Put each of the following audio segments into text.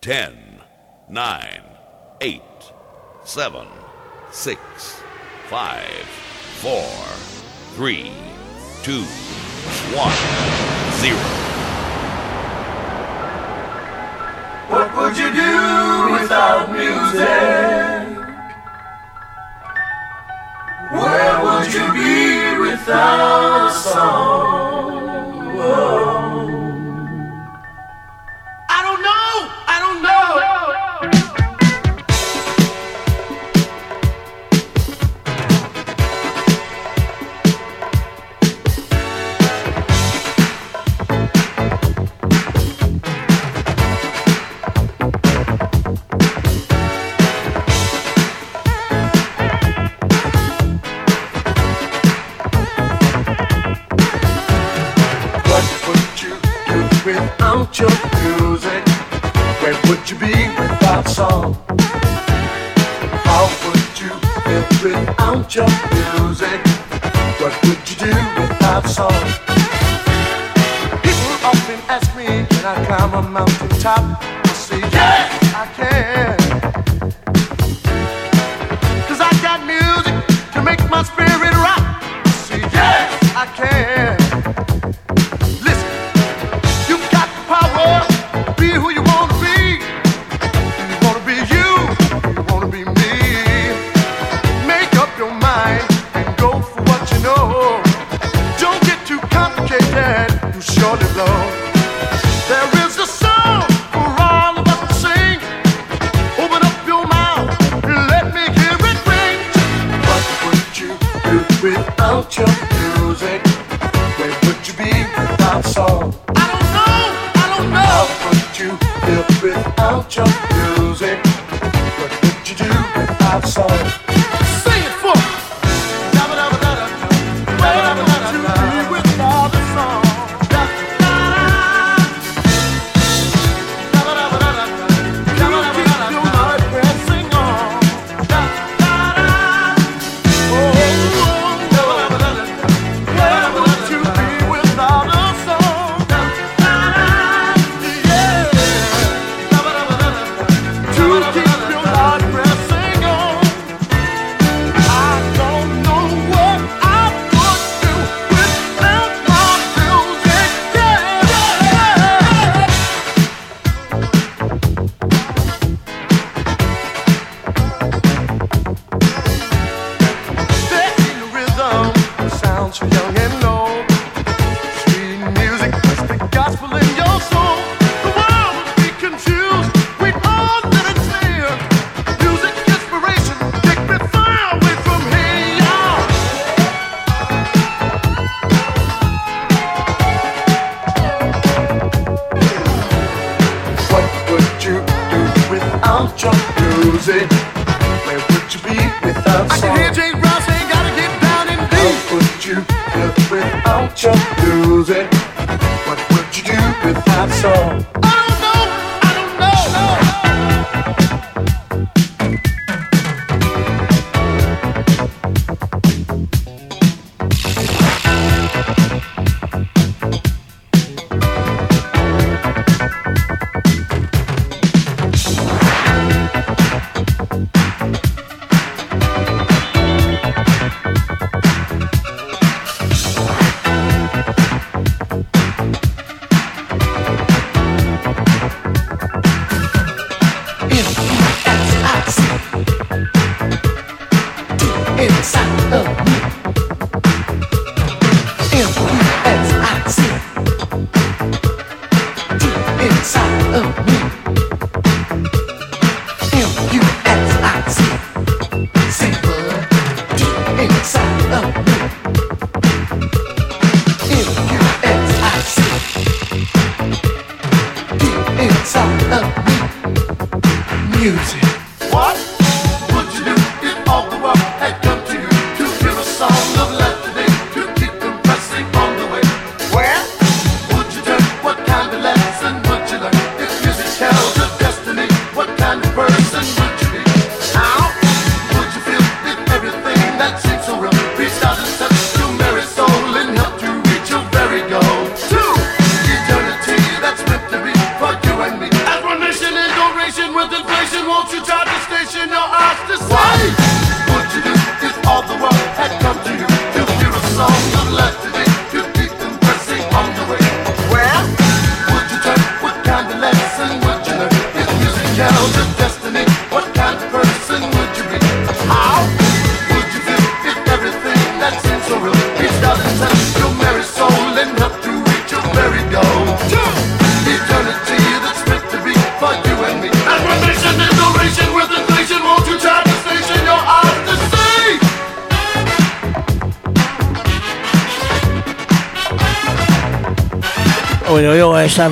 10, 9, 8, 7, 6, 5, 4, 3, 2, 1, 0. What would you do without music? Where would you be without a song? Whoa.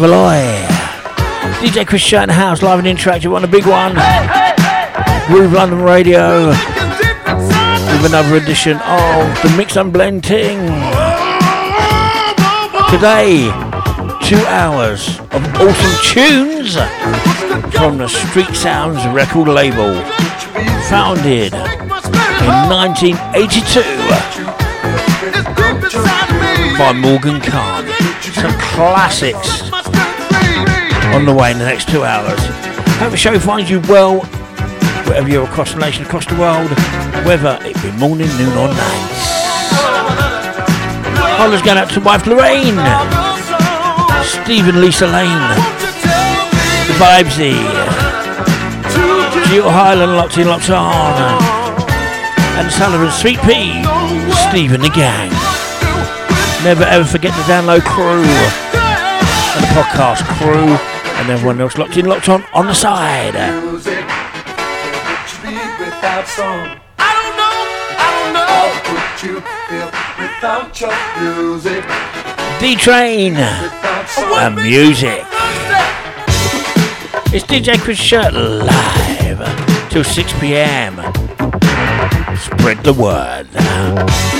Oi, DJ Chris Shirt house, live and interactive on the big one. Groove London Radio with another edition of the Mix and Blend Ting. Today, two hours of awesome tunes from the Street Sounds record label, founded in 1982 by Morgan Khan. Some classics on the way in the next two hours. Hope the show finds you well wherever you're across the nation, across the world, whether it be morning, noon, or night. Hollers going out to wife Lorraine, Stephen Lisa Lane, the Vibesy, Geo Highland locked in, locked on, and Sullivan Sweet Pea, Stephen the Gang. Never ever forget the download crew and the podcast crew and everyone else locked in, locked on on the side. D Train and music. It's DJ Chris Shirt live till 6 pm. Spread the word.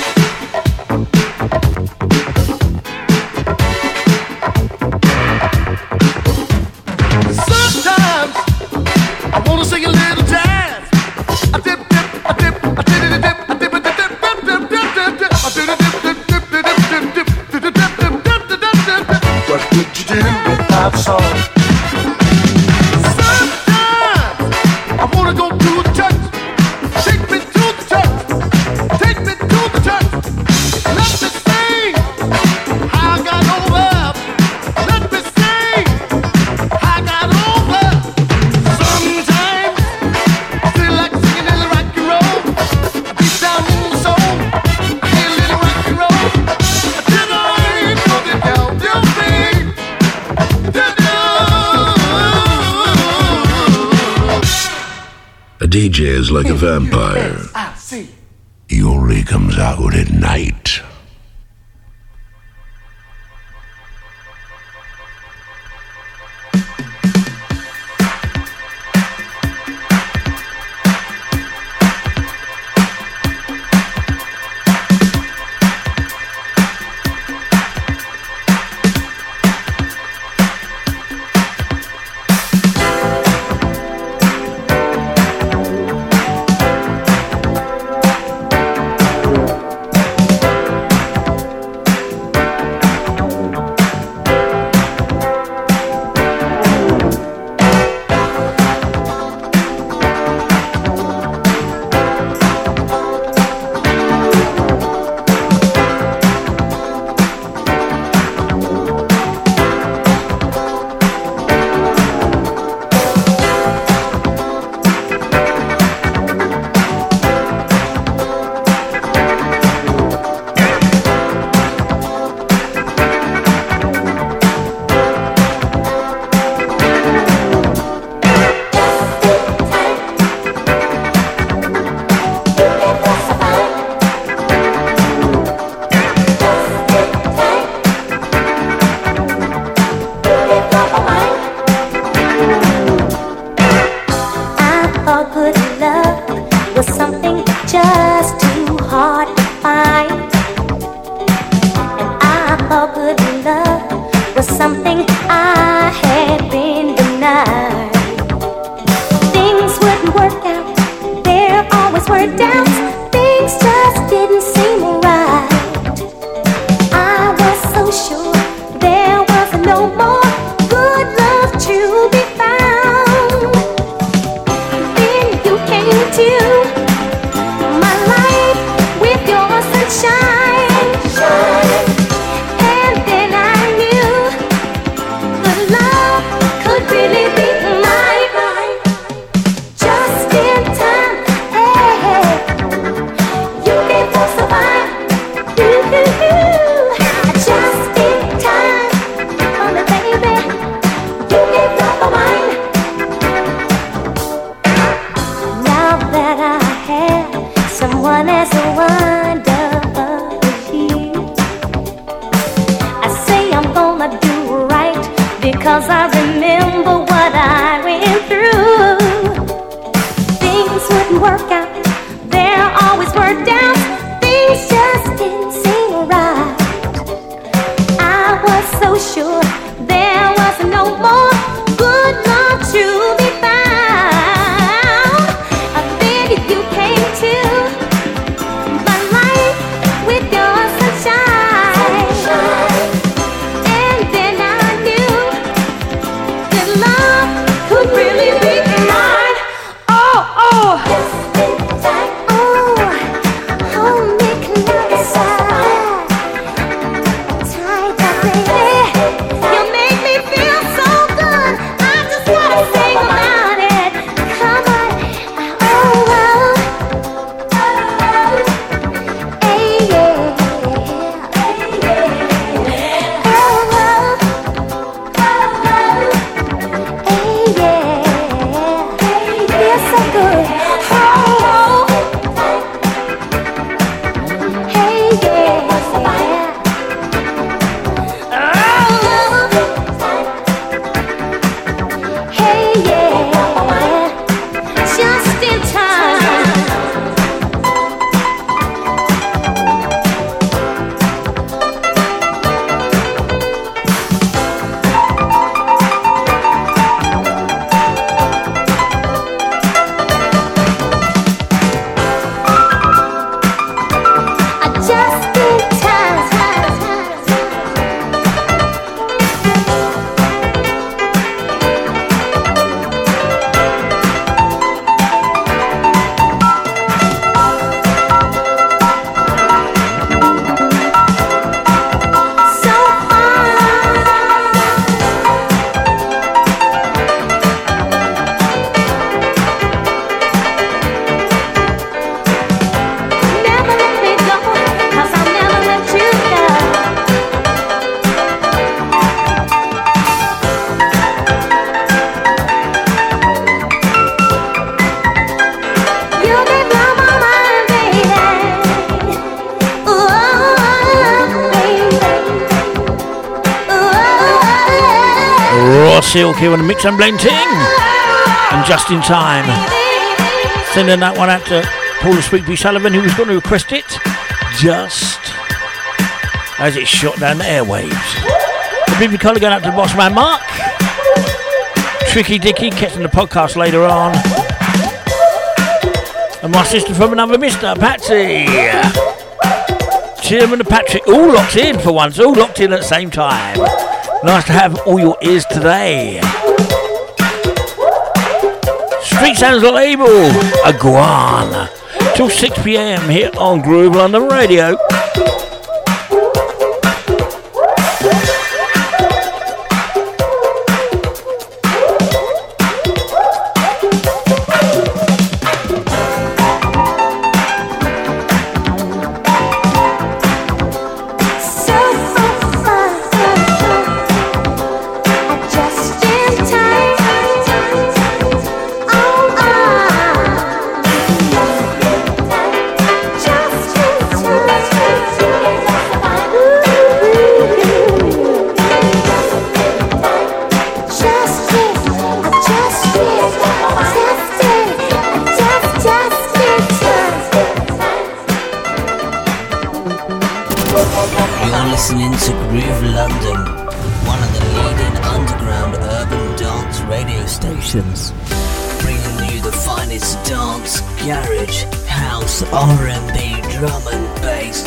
Silk here on the Mix and Blend Ting. And just in time. Sending that one out to Paul Sweet B. Sullivan, who was going to request it just as it shot down the airwaves. The BB Collar going out to the boss man Mark. Tricky Dicky catching the podcast later on. And my sister from another Mr. Patsy. Chairman Patrick, all locked in for once, all locked in at the same time. Nice to have all your ears today. Street Sounds label, Iguana. Till 6 pm here on Groove London Radio.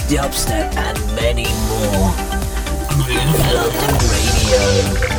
Turn on the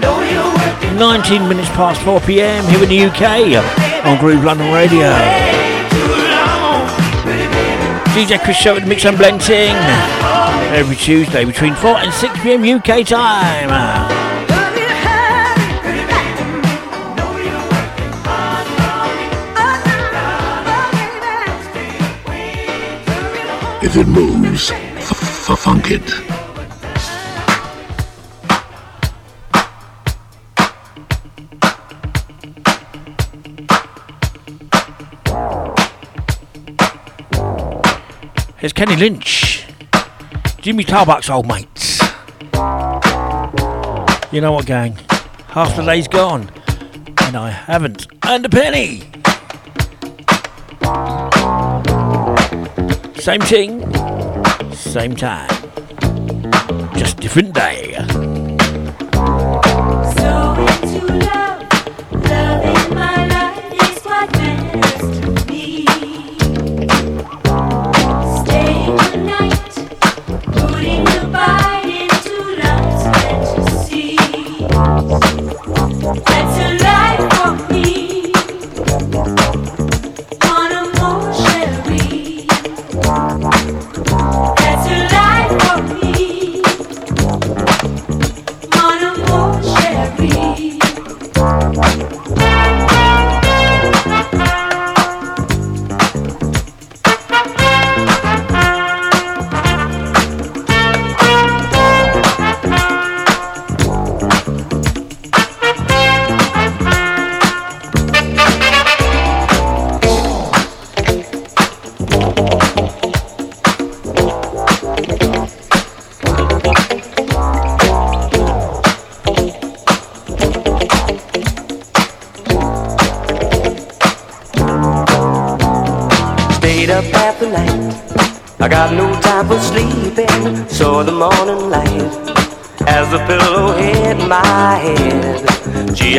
19 minutes past 4 pm here in the UK on Groove London Radio. DJ Chris Show at Mix and Blending every Tuesday between 4 and 6 pm UK time. If it moves, f- funk it. Here's Kenny Lynch, Jimmy Tarbuck's old mates. You know what, gang? Half the day's gone, and I haven't earned a penny. Same thing, same time.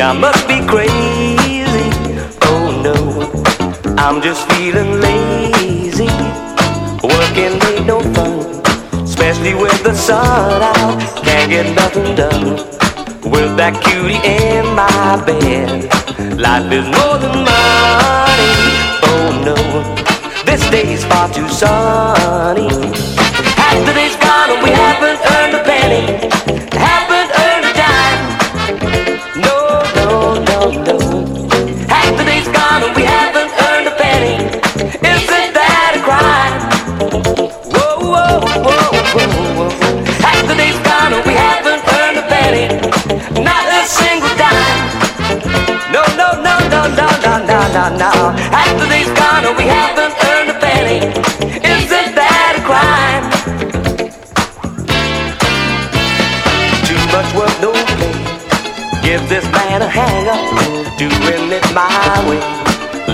I must be crazy. Oh no, I'm just feeling lazy. Working ain't no fun, especially with the sun out. Can't get nothing done with that cutie in my bed. Life is more than money. Oh no, this day's far too sunny. The day's gone we haven't earned a penny. Give this man a hang up, doing it my way.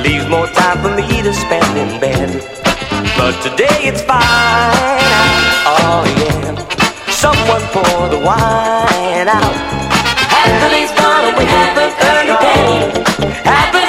Leaves more time for me to spend in bed. But today it's fine. Oh yeah. Someone pour the wine out. These gone, we haven't earned a penny. Haven't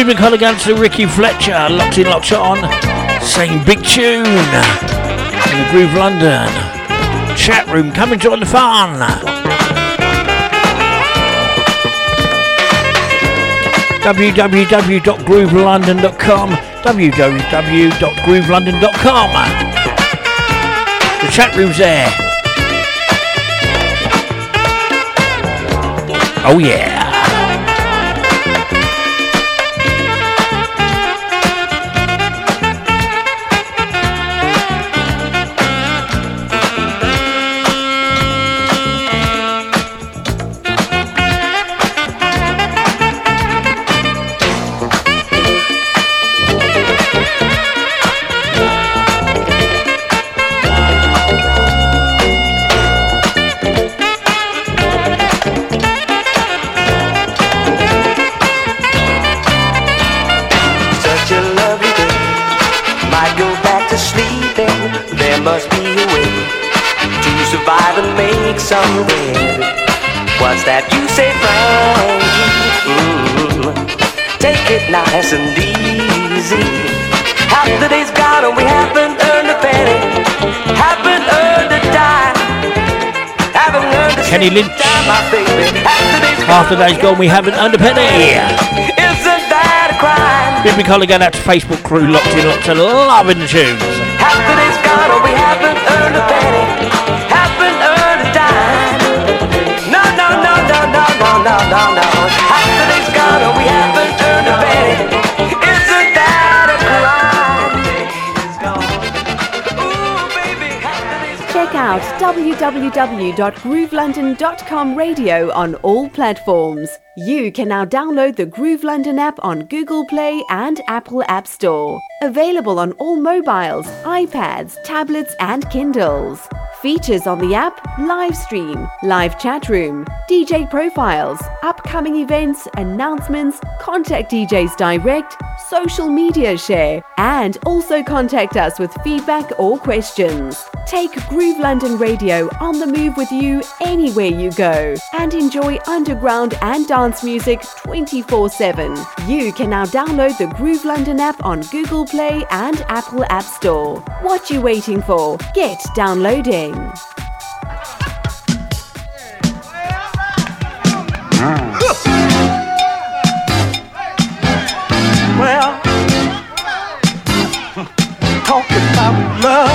Stephen Culligan to Ricky Fletcher, locked in, locked on. Same big tune in the Groove London chat room. Come and join the fun. www.groovelondon.com www.groovelondon.com The chat room's there. Oh yeah. And easy. Half the day's gone and we haven't earned a penny, haven't earned a dime. Haven't earned a Kenny Lynch. Dime. Half the day's gone, we haven't earned a penny. Isn't that a crime? Big Collar going out to Facebook crew, locked in, locked in, loving the tunes. Half the day's gone and we haven't earned a penny, haven't earned a dime. No, no, no, no, no, no, no, no, out www.groovelondon.com radio on all platforms. You can now download the Groove London app on Google Play and Apple App Store. Available on all mobiles, iPads, tablets, and Kindles. Features on the app, live stream, live chat room, DJ profiles, upcoming events, announcements, contact DJs direct, social media share, and also contact us with feedback or questions. Take Groove London Radio on the move with you anywhere you go and enjoy underground and dance music 24 7. You can now download the Groove London app on Google Play and Apple App Store. What are you waiting for? Get downloading. Love.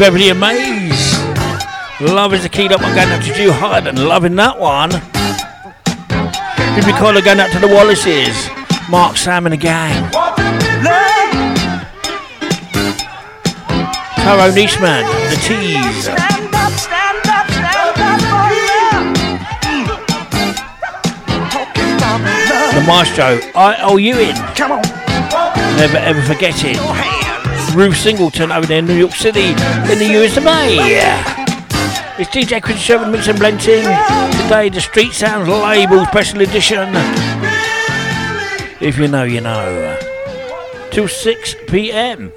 Beverly and Maze. Love is the key That I'm going out to Hyde and loving that one. Bibi Collar going out to the Wallaces. Mark Sam and the gang. Taro Niceman, the Tees. The Maestro, I owe you in. Come on, Never ever forget it. Ruth Singleton over there in New York City in the US of A. It's DJ Chris Sherman Mix and Blending. Today, the Street Sounds Label Special Edition. If you know, you know. Till 6 pm.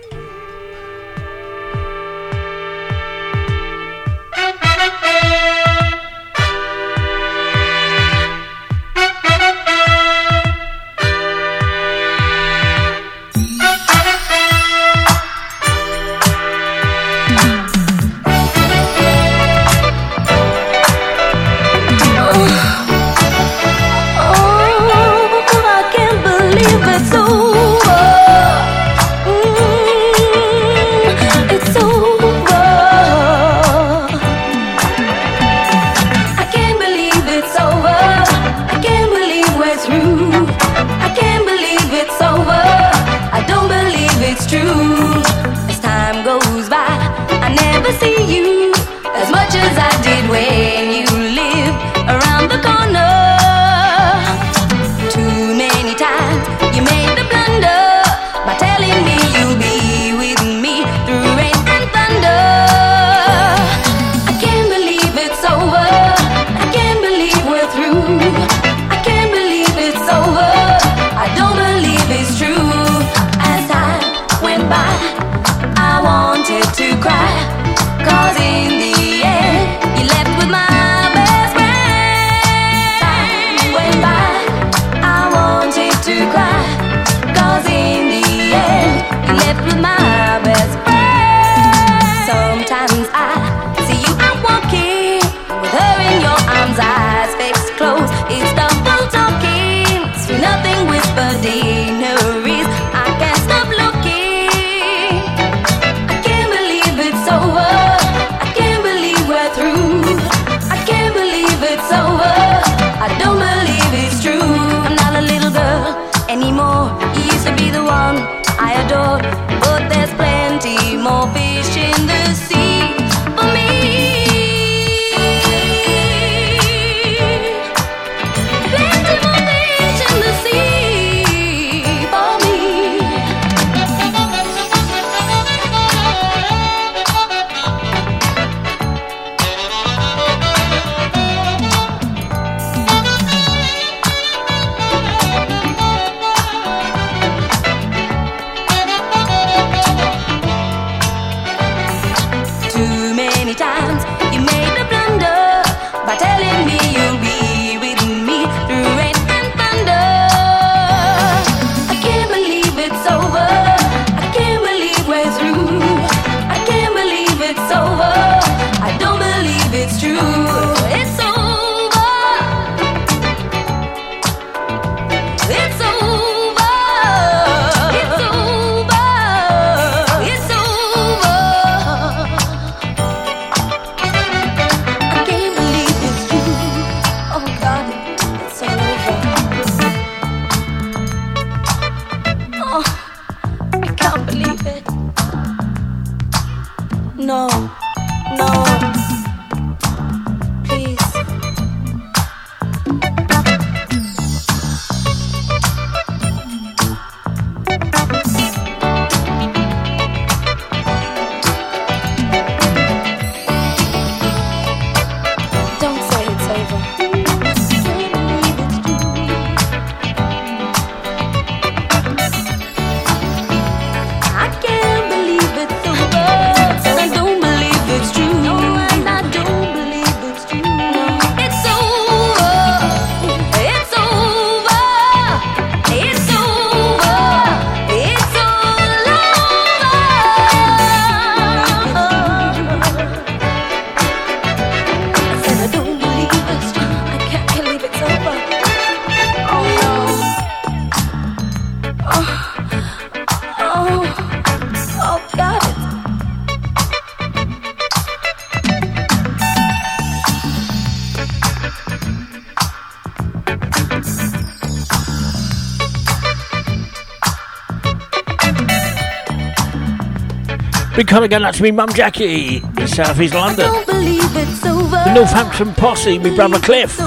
Of going out to me mum Jackie in South East London. The Northampton posse, me brother Cliff.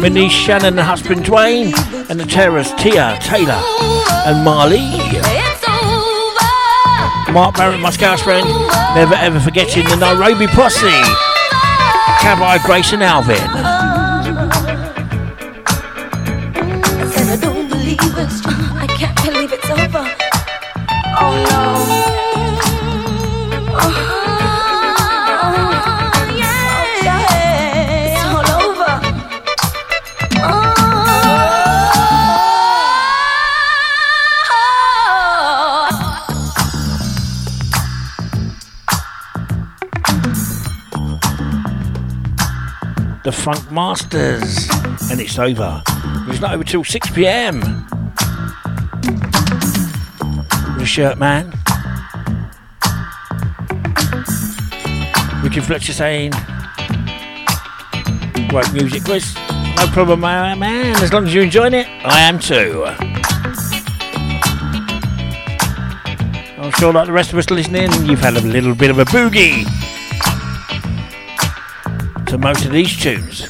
My niece Shannon and husband Dwayne. And the terrors Tia, Taylor and Marley. Mark Barrett, my scout friend. Never ever forgetting the Nairobi posse. Cabaret, Grace and Alvin. Funk Masters, and it's over. It's not over till 6 pm. The shirt man. Ricky Fletcher saying, Great music, Chris. No problem, man. As long as you're enjoying it, I am too. I'm sure, like the rest of us listening, you've had a little bit of a boogie to most of these tunes.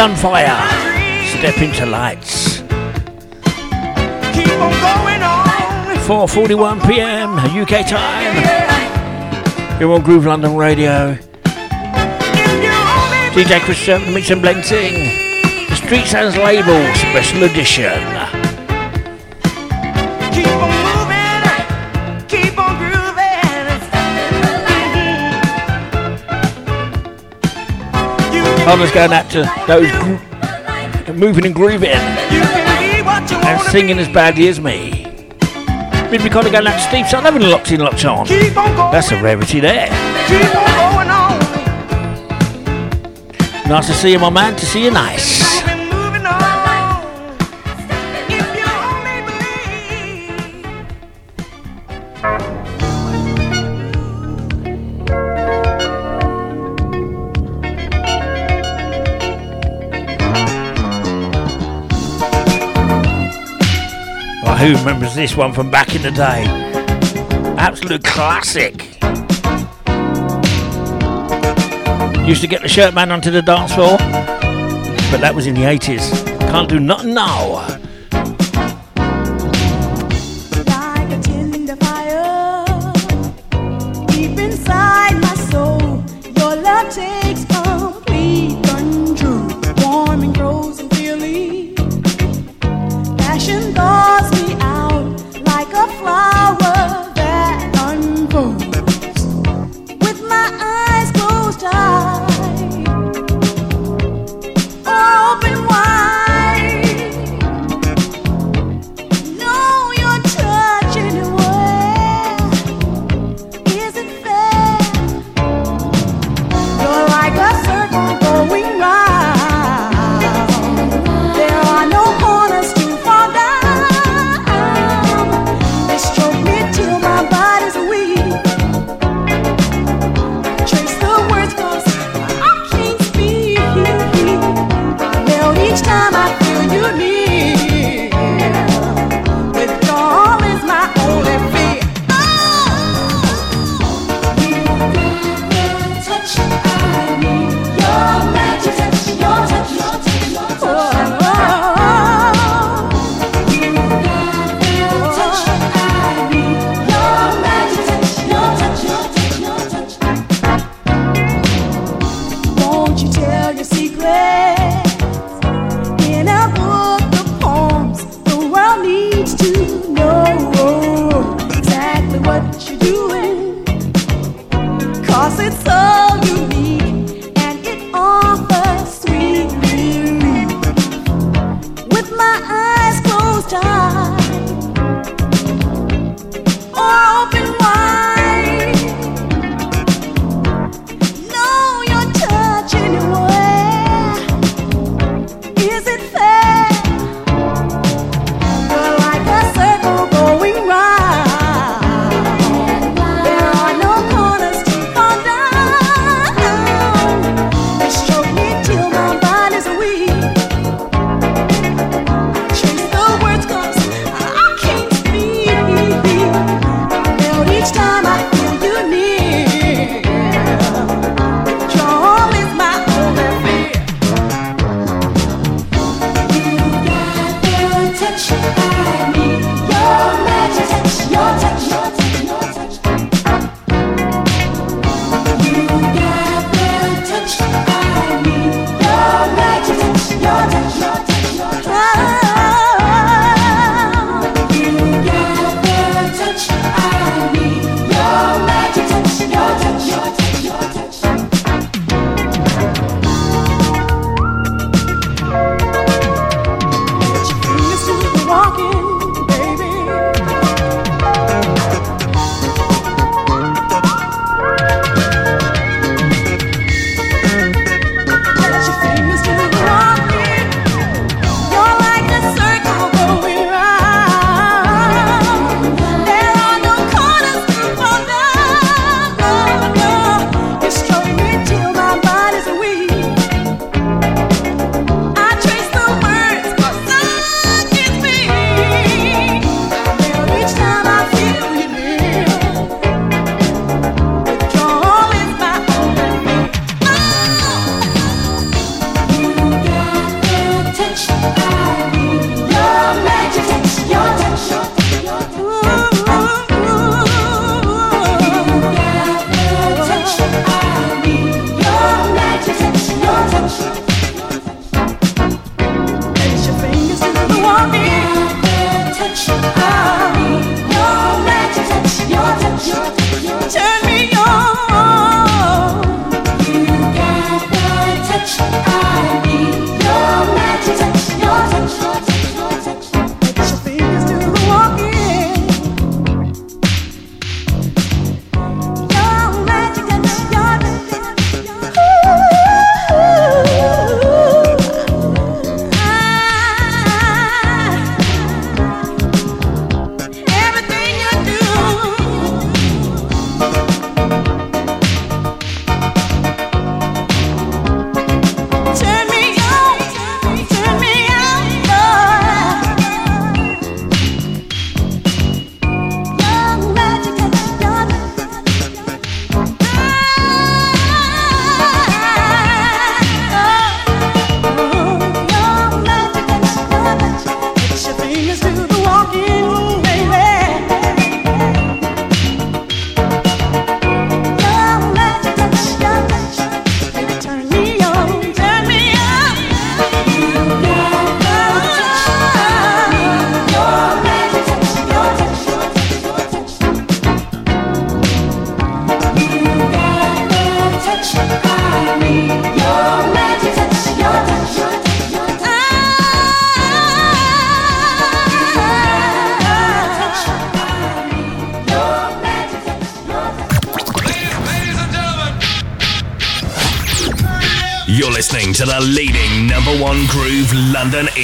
Sunfire. Step into lights. 4:41 p.m. UK time. You're on Groove London Radio. DJ Chris Sherman, Mix and Blending. The Street Sounds Label Special Edition. Others going out to those gro- moving and grooving and singing as badly as me. Mid Ricardo going out to Steve Sun, having locked in, locked on. That's a rarity there. Nice to see you, my man. To see you, nice. who remembers this one from back in the day? Absolute classic. Used to get the shirt man onto the dance floor, but that was in the 80s. Can't do nothing now.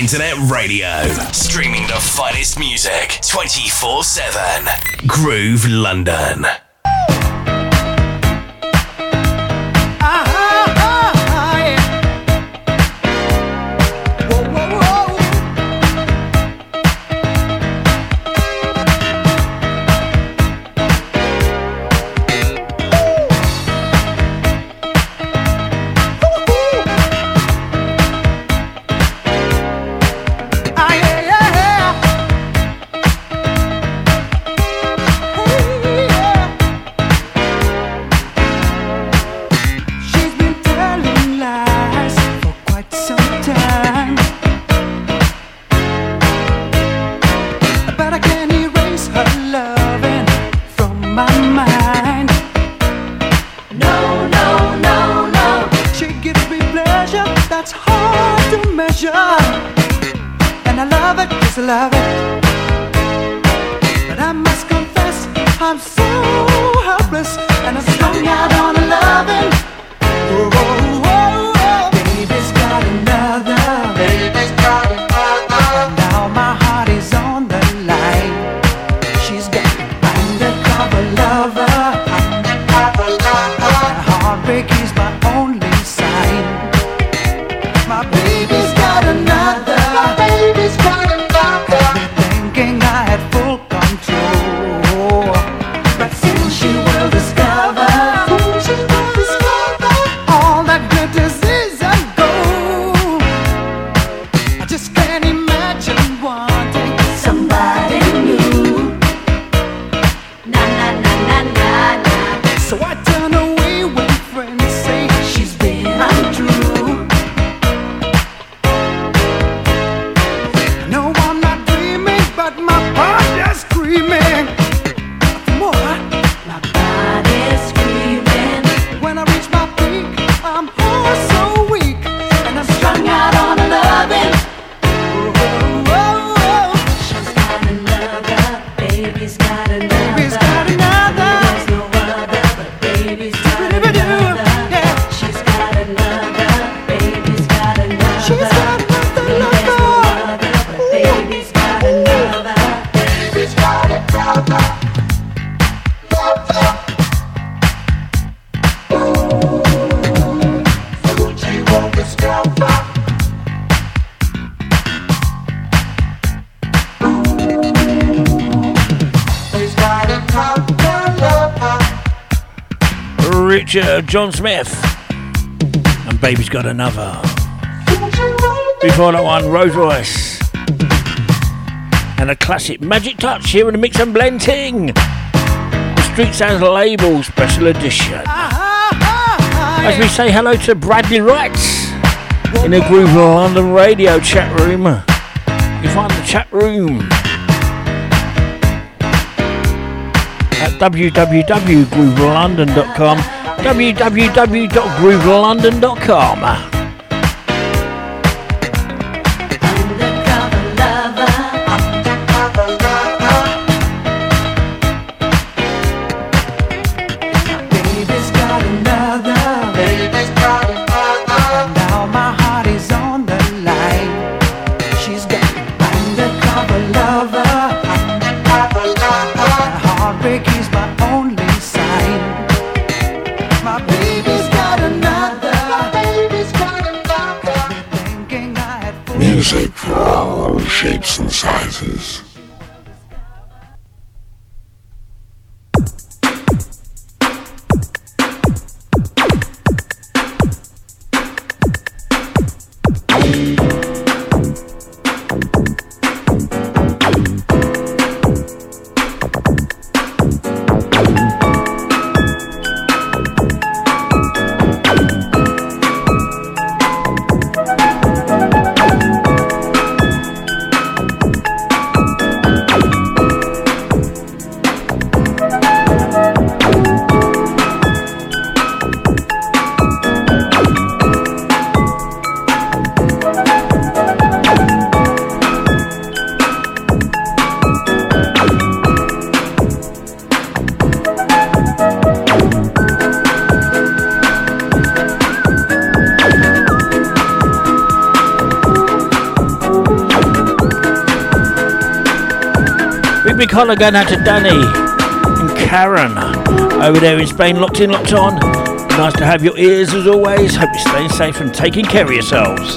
Internet radio. Streaming the finest music 24 7. Groove London. Smith. And Baby's Got Another. Before that one, Rose Royce. And a classic Magic Touch here in the Mix and Blend Ting. The Street Sounds label special edition. As we say hello to Bradley Wright in the Groove London radio chat room. You find the chat room at www.groovelondon.com www.groovelondon.com. Hello going out to Danny and Karen over there in Spain, locked in, locked on. Nice to have your ears as always. Hope you're staying safe and taking care of yourselves.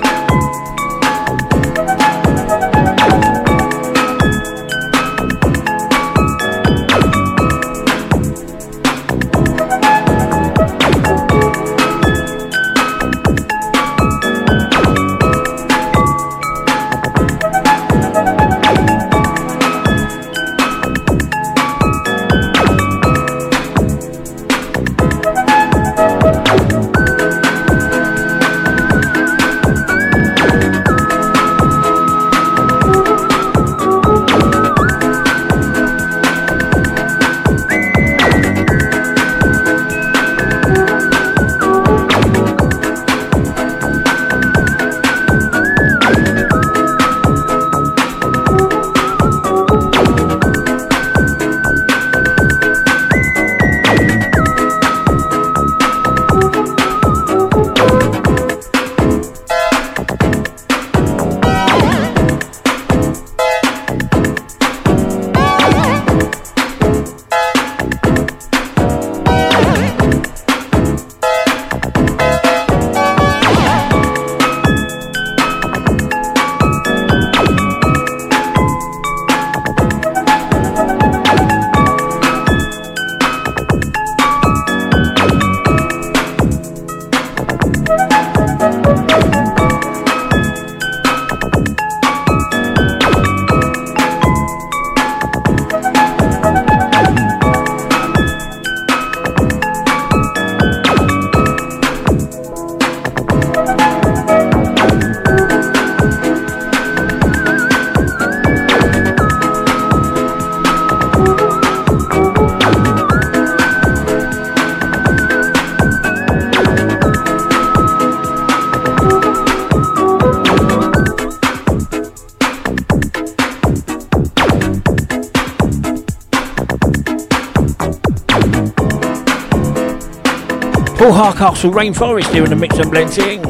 Paul Hardcastle Rainforest here in the Mix and Blend thing.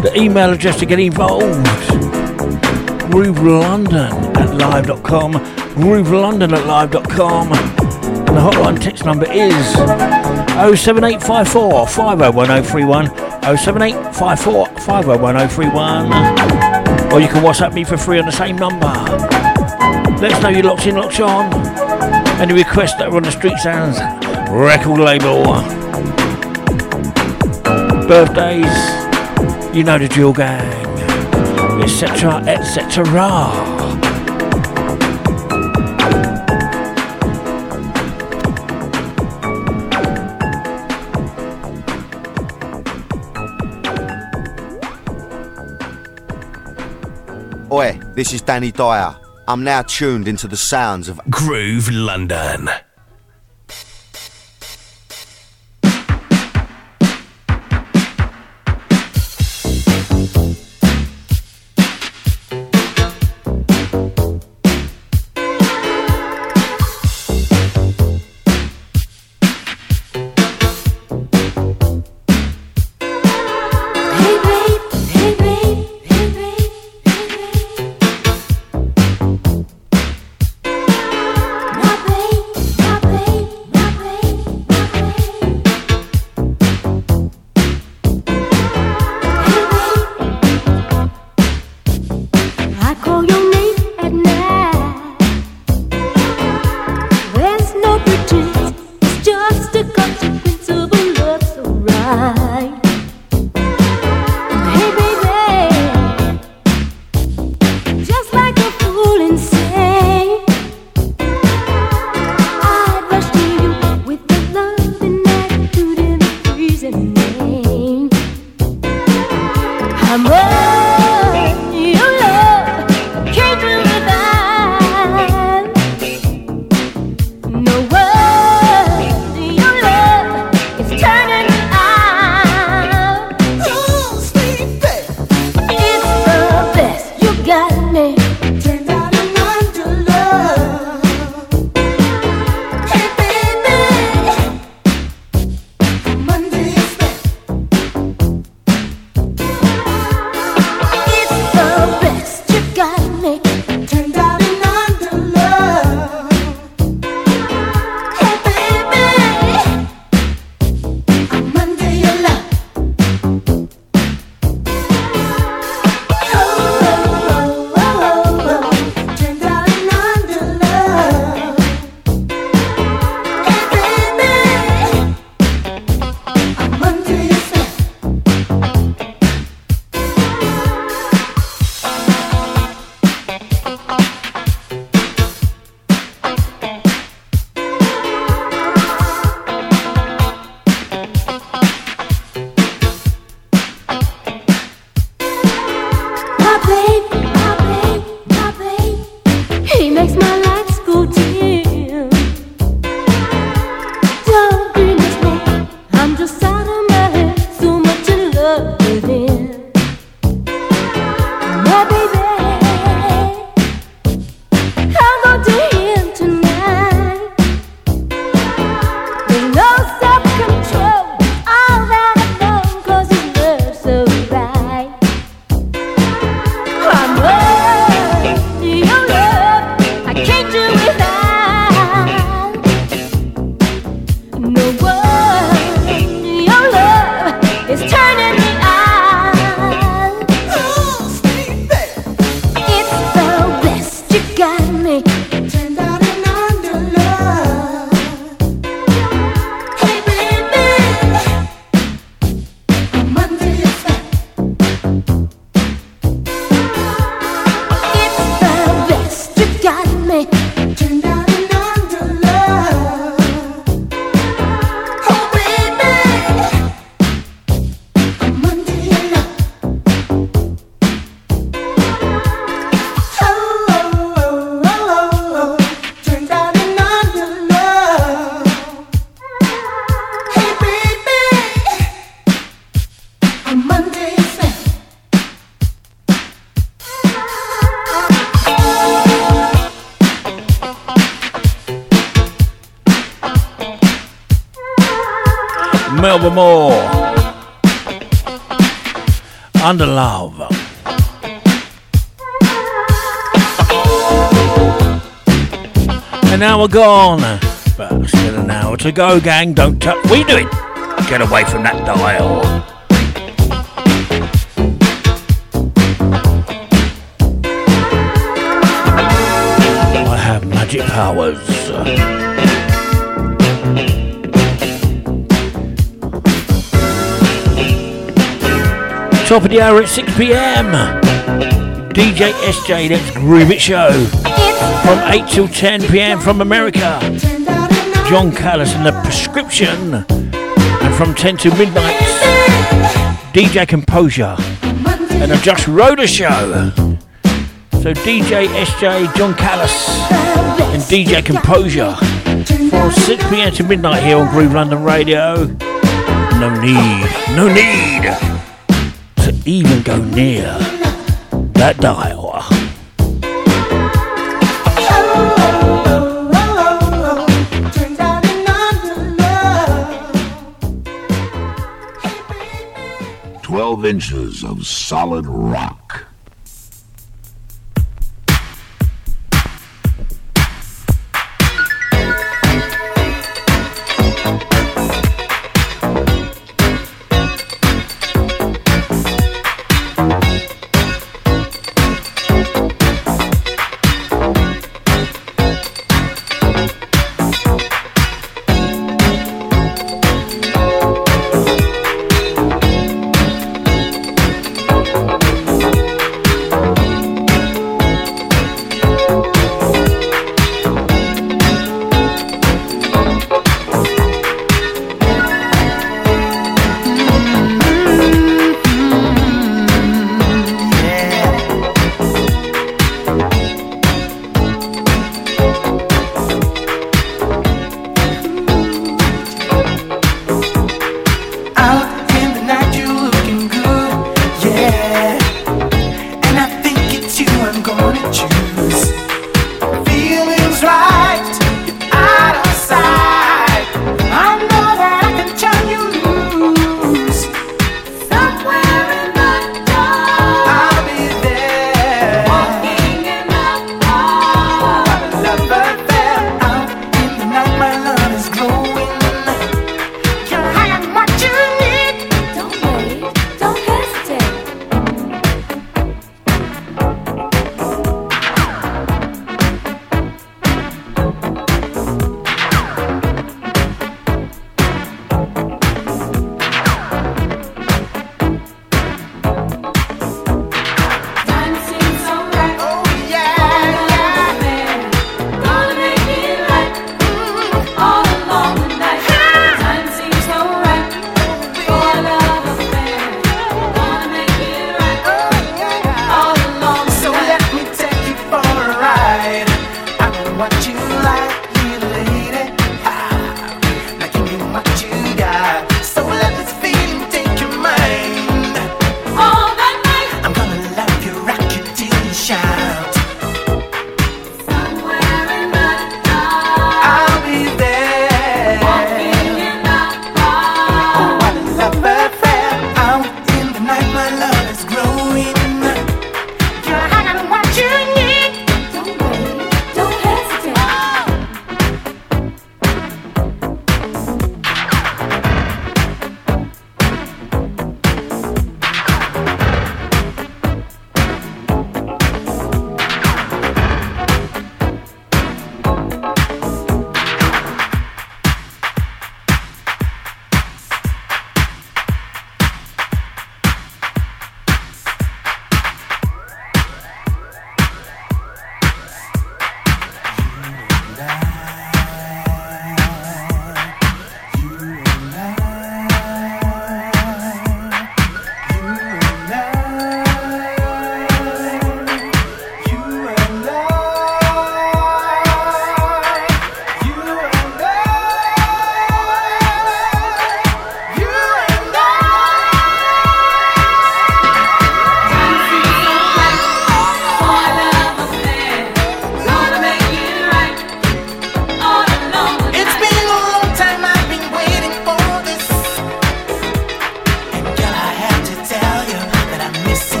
The email address to get involved Groove London at live.com. Groove London at live.com. And the hotline text number is 07854 501031. 07854 501031. Or you can WhatsApp me for free on the same number. Let us know you're locked in, locked on. Any requests that are on the Street Sounds record label. Birthdays, you know the drill gang, etc. etc. Oi, this is Danny Dyer. I'm now tuned into the sounds of Groove London. Gone, but still an hour to go, gang. Don't touch. We do it. Get away from that dial. I have magic powers. Top of the hour at 6 pm. DJ SJ, let's groove it show. From 8 till 10 pm from America. John Callis and the prescription. And from 10 to midnight, DJ Composure. And a Just wrote a show. So DJ SJ, John Callis, and DJ Composure. From 6 pm to midnight here on Groove London Radio. No need, no need to even go near that dial. Inches of solid rock.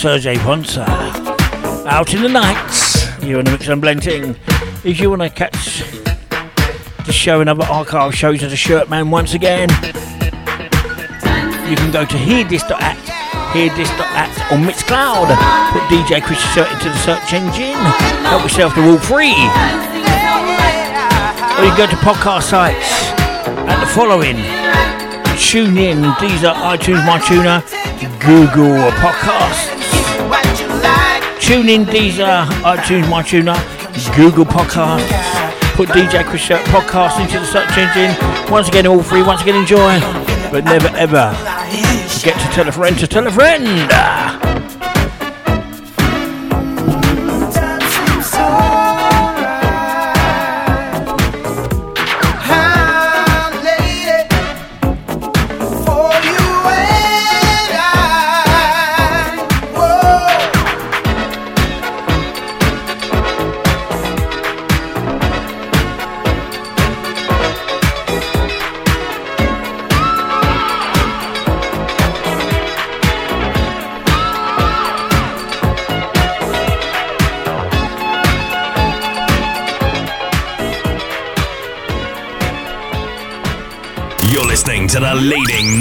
Sergey Ponsa. Out in the nights, you're on the mix and blending. If you want to catch the show and other archive shows of the Shirt Man once again, you can go to hearthis.at, hearthis.at on Mixcloud. Put DJ Chris Shirt into the search engine. Help yourself to all free. Or you can go to podcast sites at the following. Tune in, Deezer, iTunes, MyTuner, Google Podcasts. Tune in, Deezer, iTunes, MyTuner, Google Podcasts. Put DJ Chris Shirt Podcast into the search engine. Once again, all free. Once again, enjoy. But never ever forget to tell a friend to tell a friend.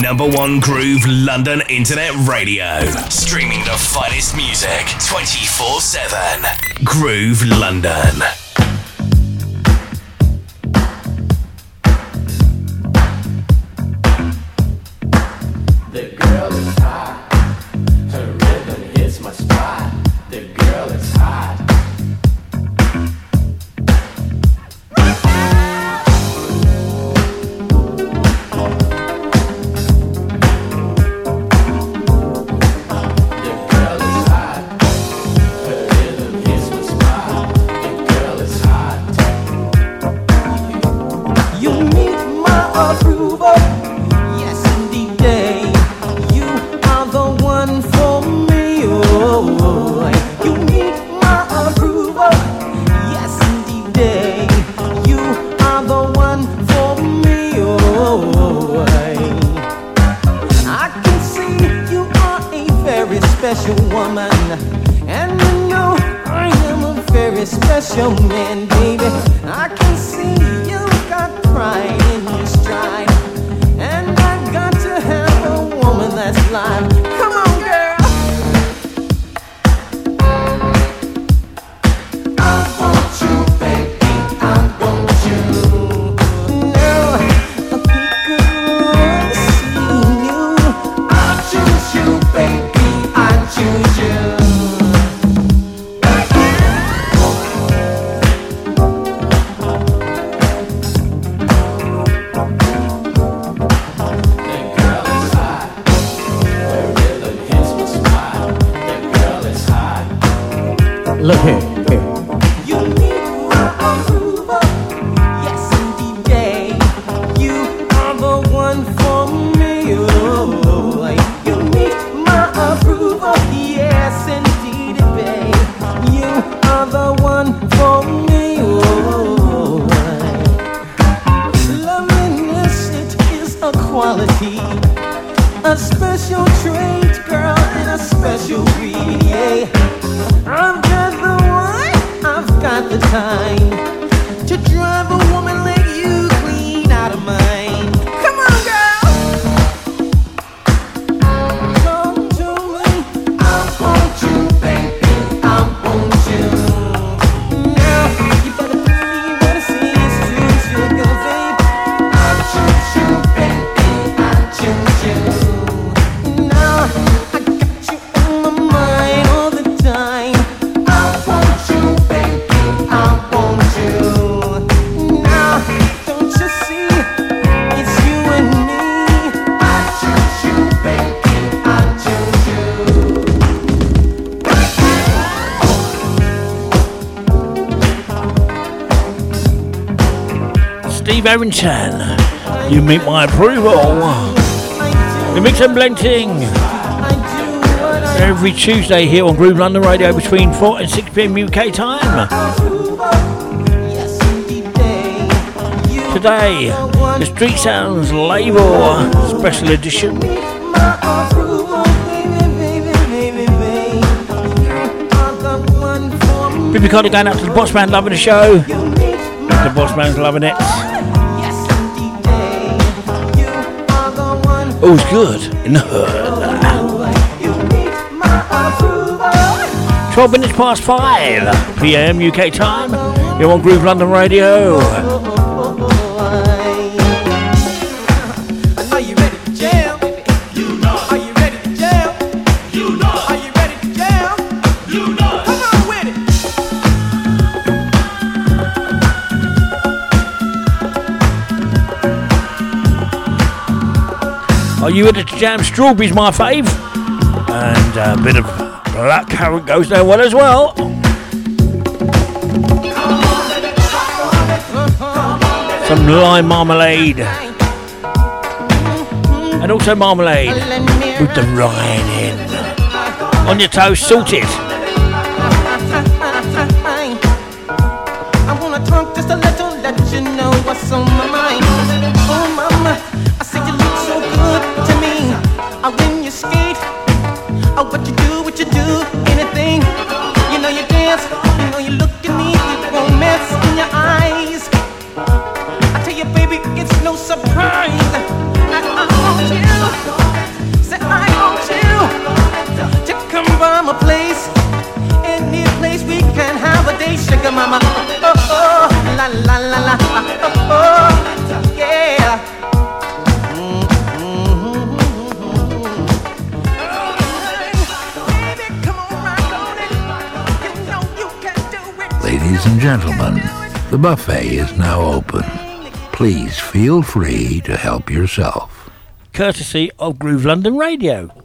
Number one groove London Internet Radio. Streaming the finest music 24 7. Groove London. Steve Arrington, you meet my approval. The mix and blending every Tuesday here on Groove London Radio between 4 and 6 pm UK time. Today, the Street Sounds label special edition. Big Ricardo going out to the boss man loving the show. The boss man's loving it. Oh, All's good in the hood. 12 minutes past 5 p.m. UK time. You're on Groove London Radio. Are you ready to jam? Strawberries, my fave. And a bit of black carrot goes down well as well. Some lime marmalade. And also marmalade with the rind in. On your toast, salted. I wanna talk just a little, let you know what's on my the buffet is now open. Please feel free to help yourself. Courtesy of Groove London Radio.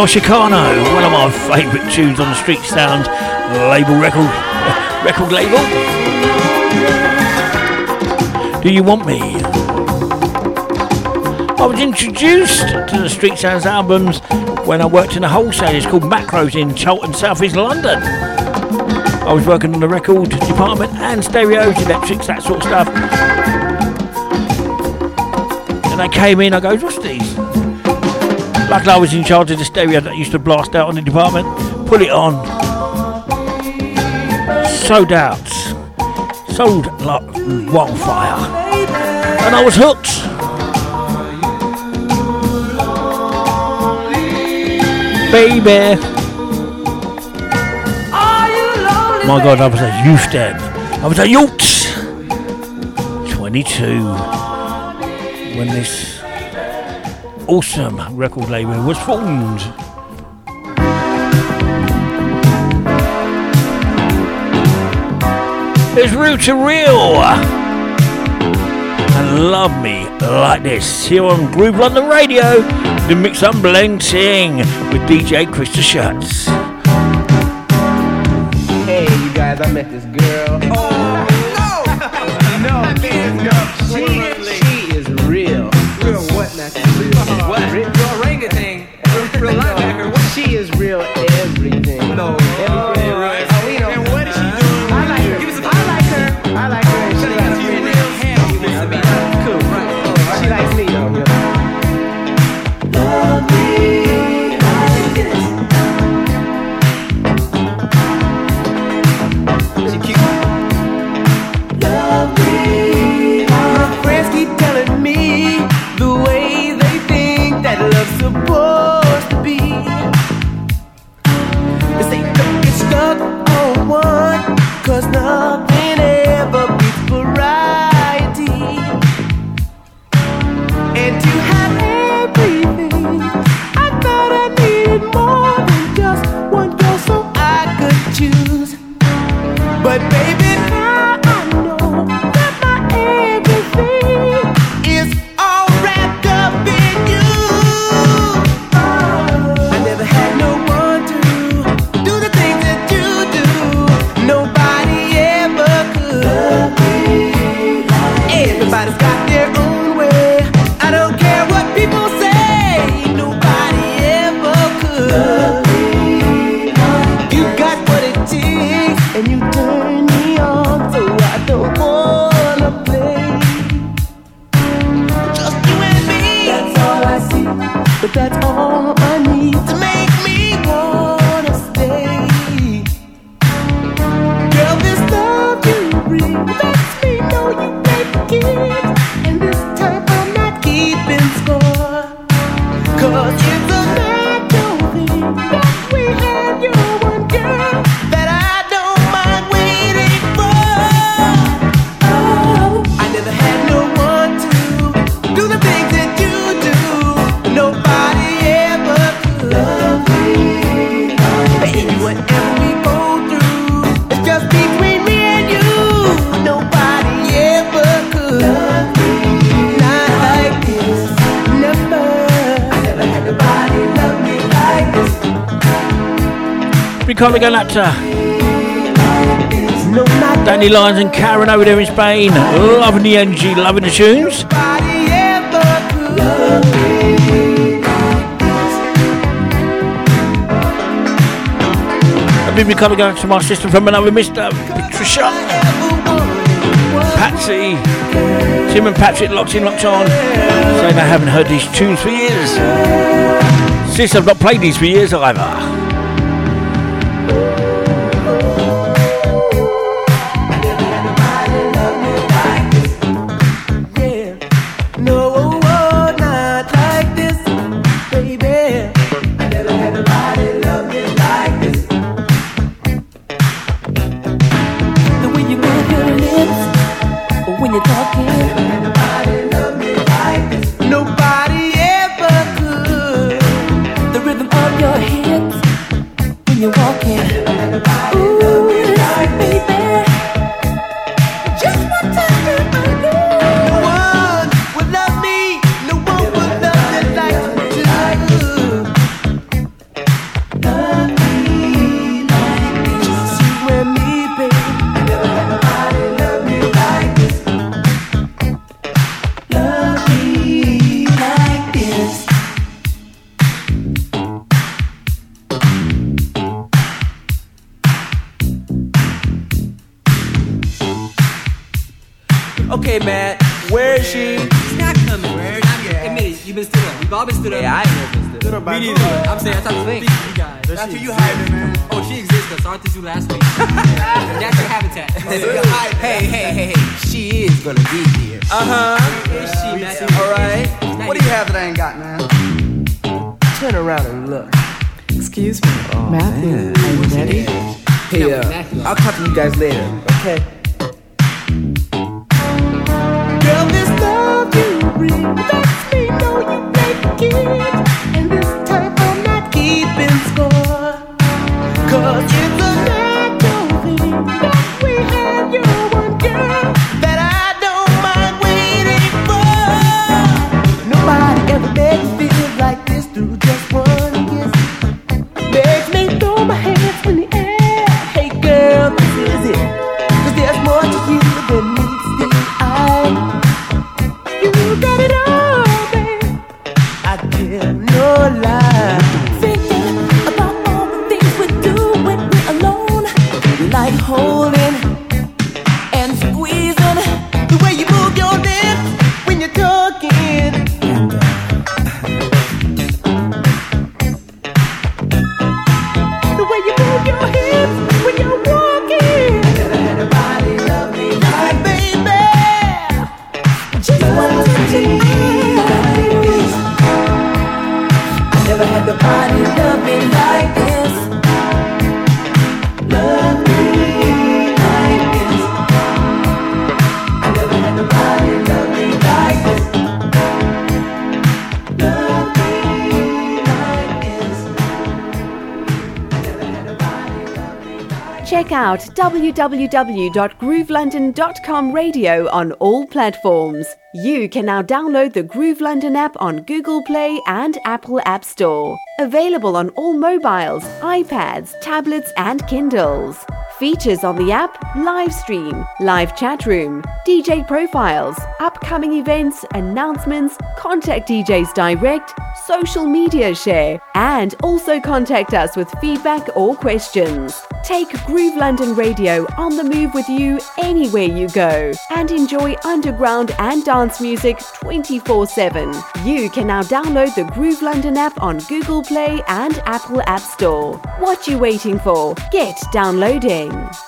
El Chicano, one of my favourite tunes on the Street Sounds label record record label. Do you want me? I was introduced to the Street Sounds albums when I worked in a wholesaler. It's called Makro's in Charlton, South East London. I was working on the record department and stereos, electrics, that sort of stuff. And I came in, I goes, what's these? Luckily I was in charge of the stereo that used to blast out on the department. Put it on. Sold out. Sold like wildfire. And I was hooked. Baby. My God, I was a youth then. I was a youth. 22 when this awesome record label was formed. It's Real to Reel and Love Me Like This here on Groove London Radio, the mix and blending with DJ Krista Schutz. Hey, you guys, I met this girl. Oh, Out to Danny Lyons and Karen over there in Spain. Loving the energy, loving the tunes. I've been coming going to my sister from another Mr. Patricia. Patsy. Tim and Patrick locked in, locked on. Saying they haven't heard these tunes for years. Sis, I've not played these for years either. check out www.groovelondon.com radio on all platforms. You can now download the Groove London app on Google Play and Apple App Store. Available on all mobiles, iPads, tablets, and Kindles. Features on the app live stream, live chat room, DJ profiles, upcoming events, announcements, contact DJs direct, social media share, and also contact us with feedback or questions. Take Groove London Radio on the move with you anywhere you go and enjoy underground and dance music 24 7. You can now download the Groove London app on Google Play and Apple App Store. What you waiting for? Get downloading. Bye.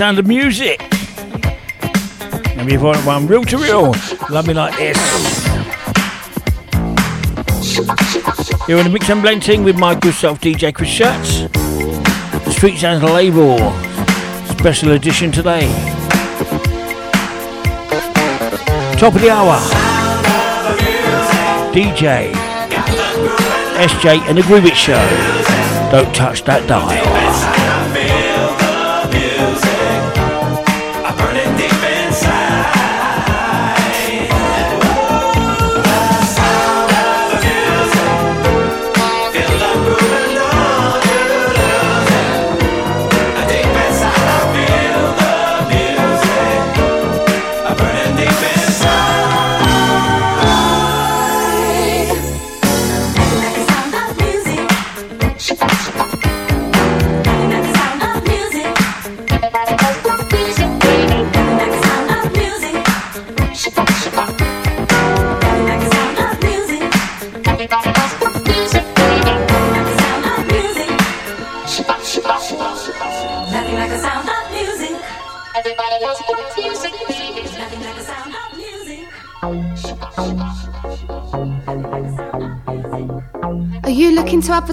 Sound of Music. And got one Real to Reel. Love me like this. You're in the mix and blend with my good self DJ Chris Shirts. Street Sounds label. Special edition today. Top of the hour. DJ SJ and the Groove It Show. Don't touch that dial.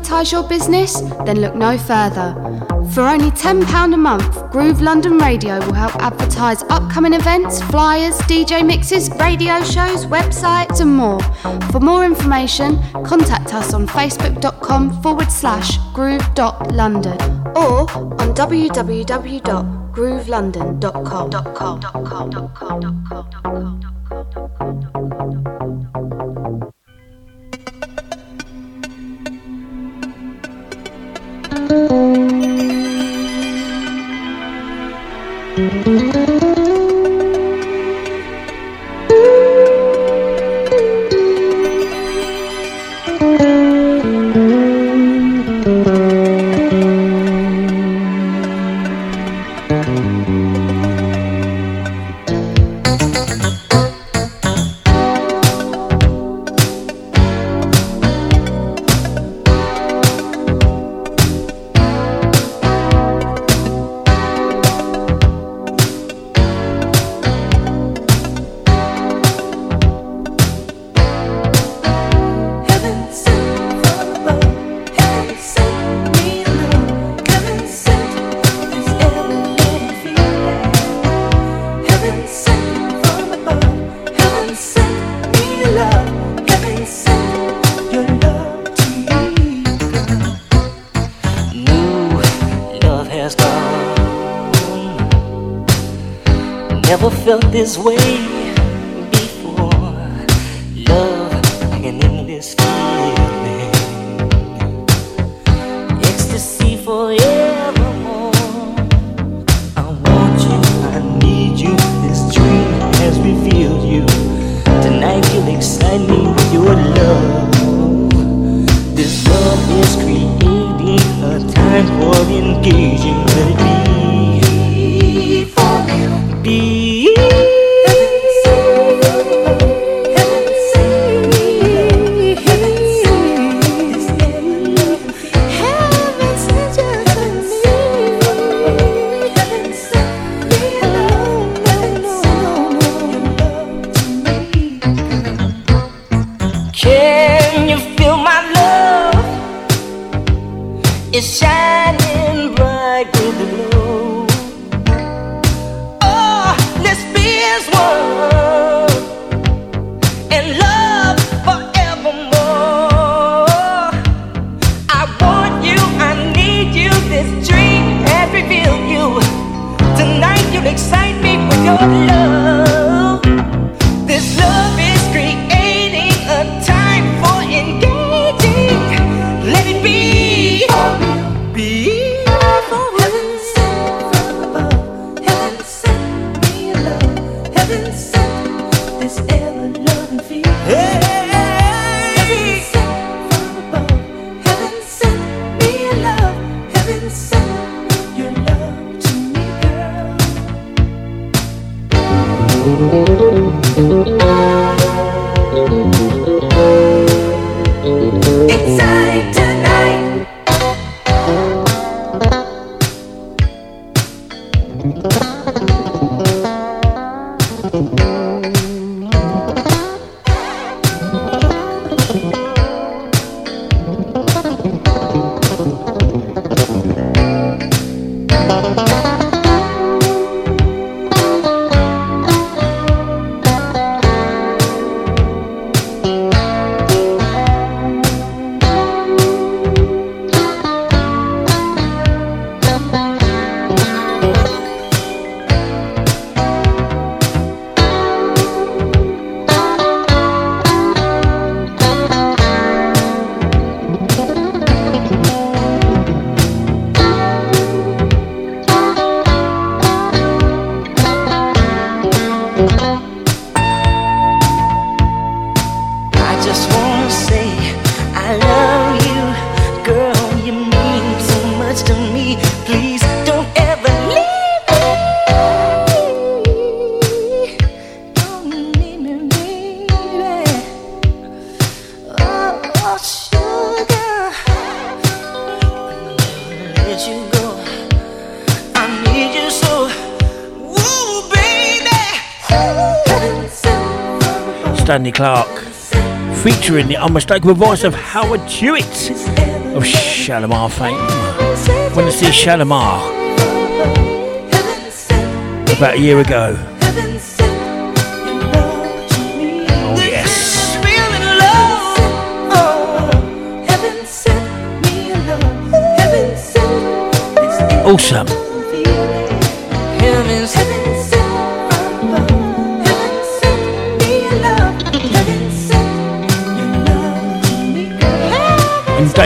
Advertise your business? Then look no further. For only £10 a month, Groove London Radio will help advertise upcoming events, flyers, DJ mixes, radio shows, websites, and more. For more information, contact us on facebook.com forward slash groove.london or on www.groovelondon.com. This way Stanley Clarke, featuring the unmistakable voice of Howard Hewitt of Shalamar fame. When to see Shalamar about a year ago. Oh yes. Awesome.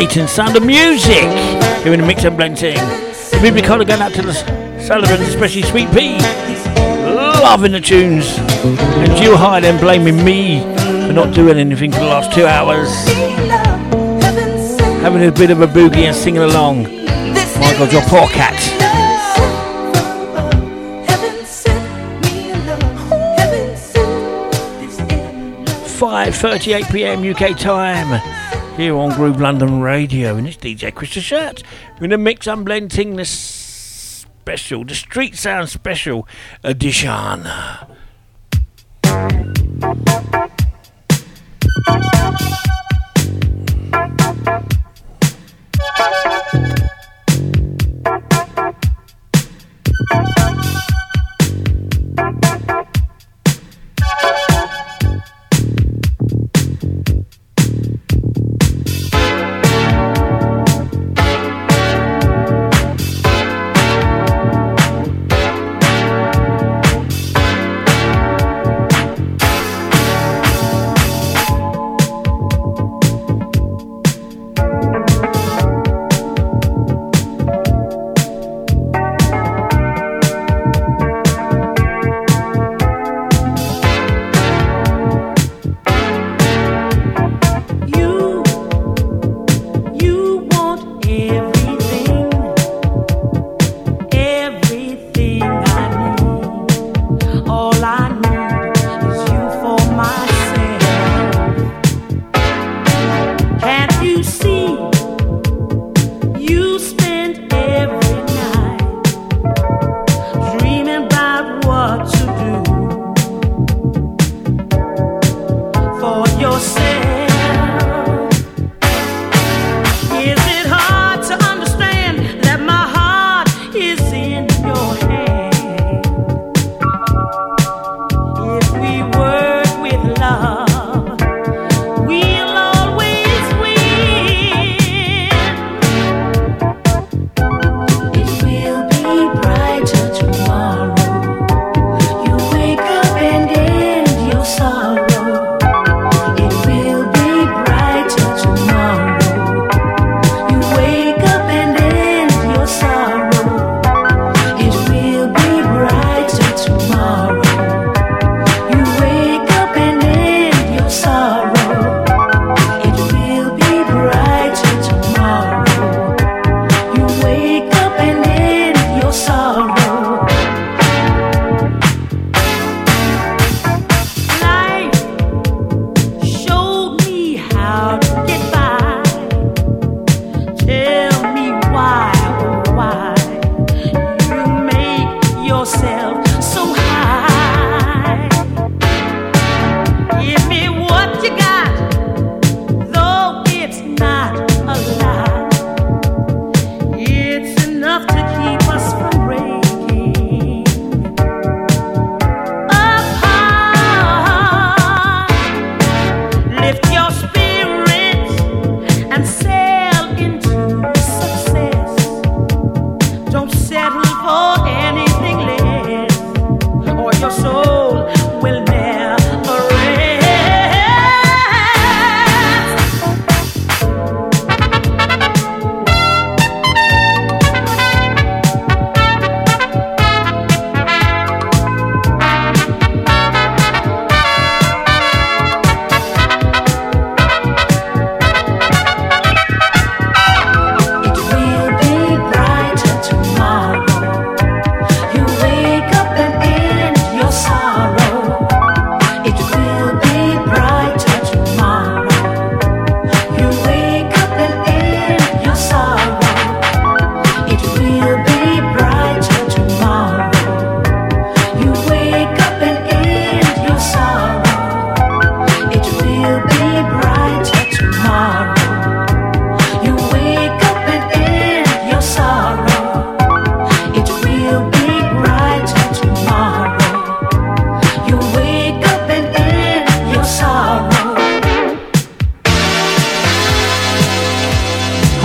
And Sound of Music here in the mix and blend team. Maybe kind of going out to the Sullivans, especially Sweet Pea. Loving the tunes. And Jill Hyden blaming me for not doing anything for the last two hours. Having a bit of a boogie and singing along. My God, your poor cat. 5:38 p.m. UK time here on Groove London Radio, and it's DJ Chris Shirt. We're gonna mix and blending the special, the Street Sound Special Edition.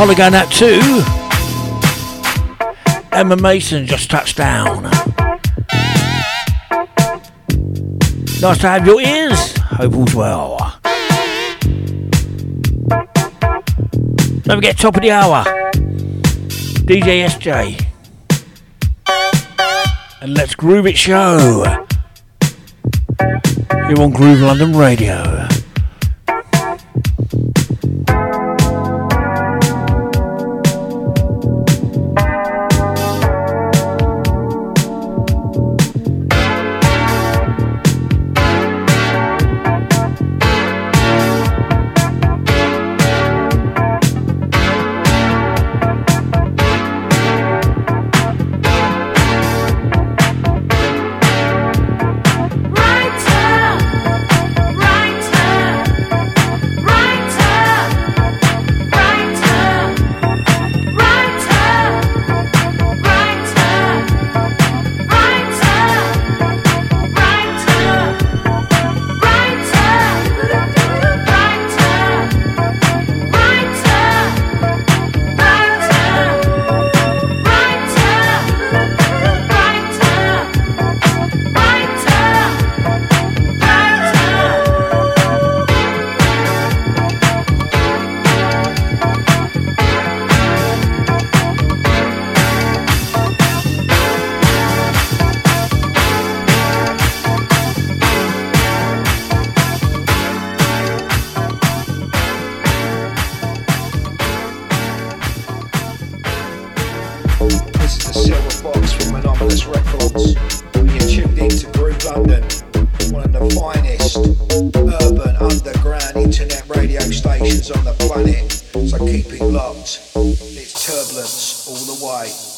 Holly going out too. Emma Mason just touched down. Nice to have your ears. Hope all's well. Don't forget top of the hour. DJ SJ. And let's groove it show. Here on Groove London Radio. Turbulence all the way.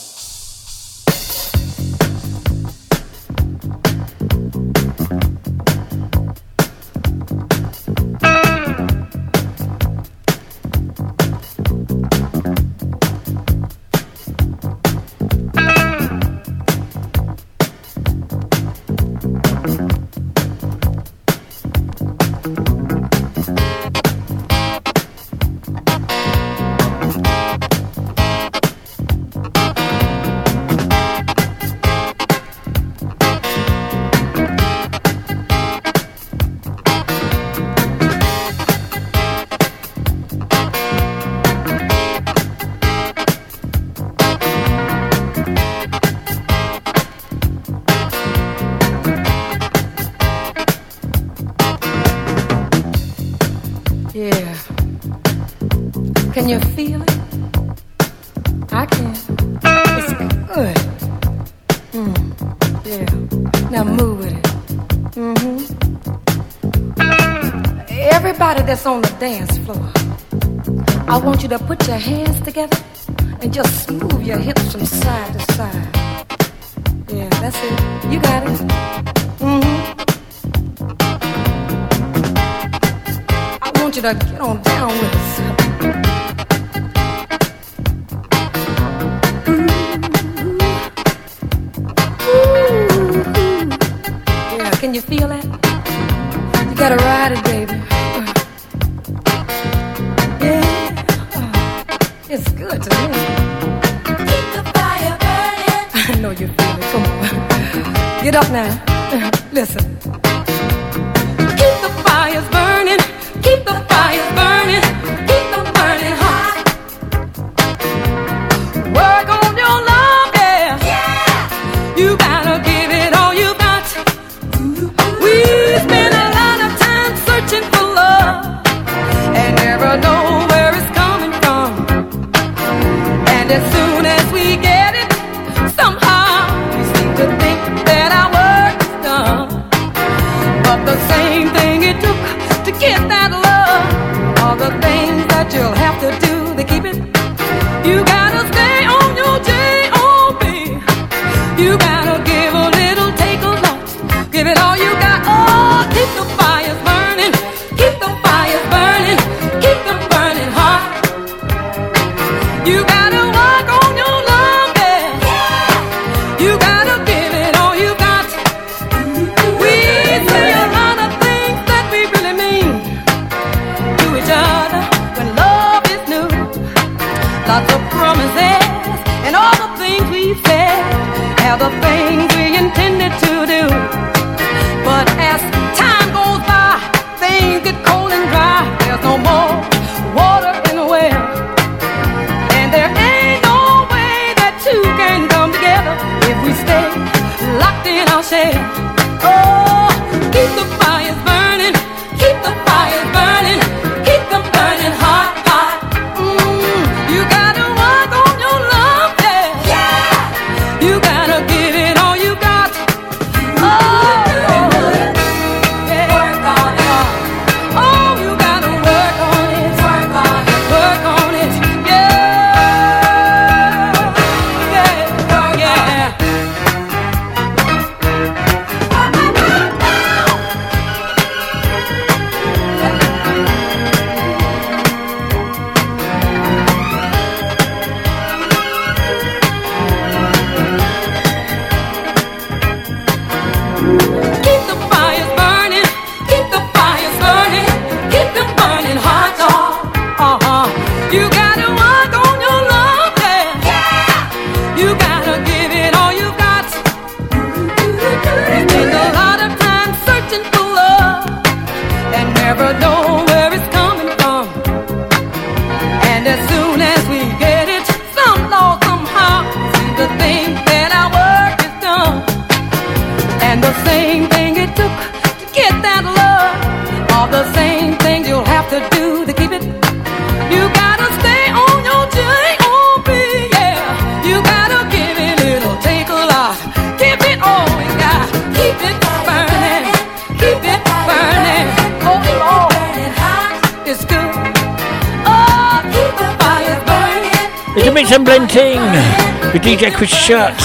Dance floor, I want you to put your hands together and just move your hips from side to side. Yeah, that's it. You got it. Mm-hmm. I want you to get on Listen. DJ Chris Shirts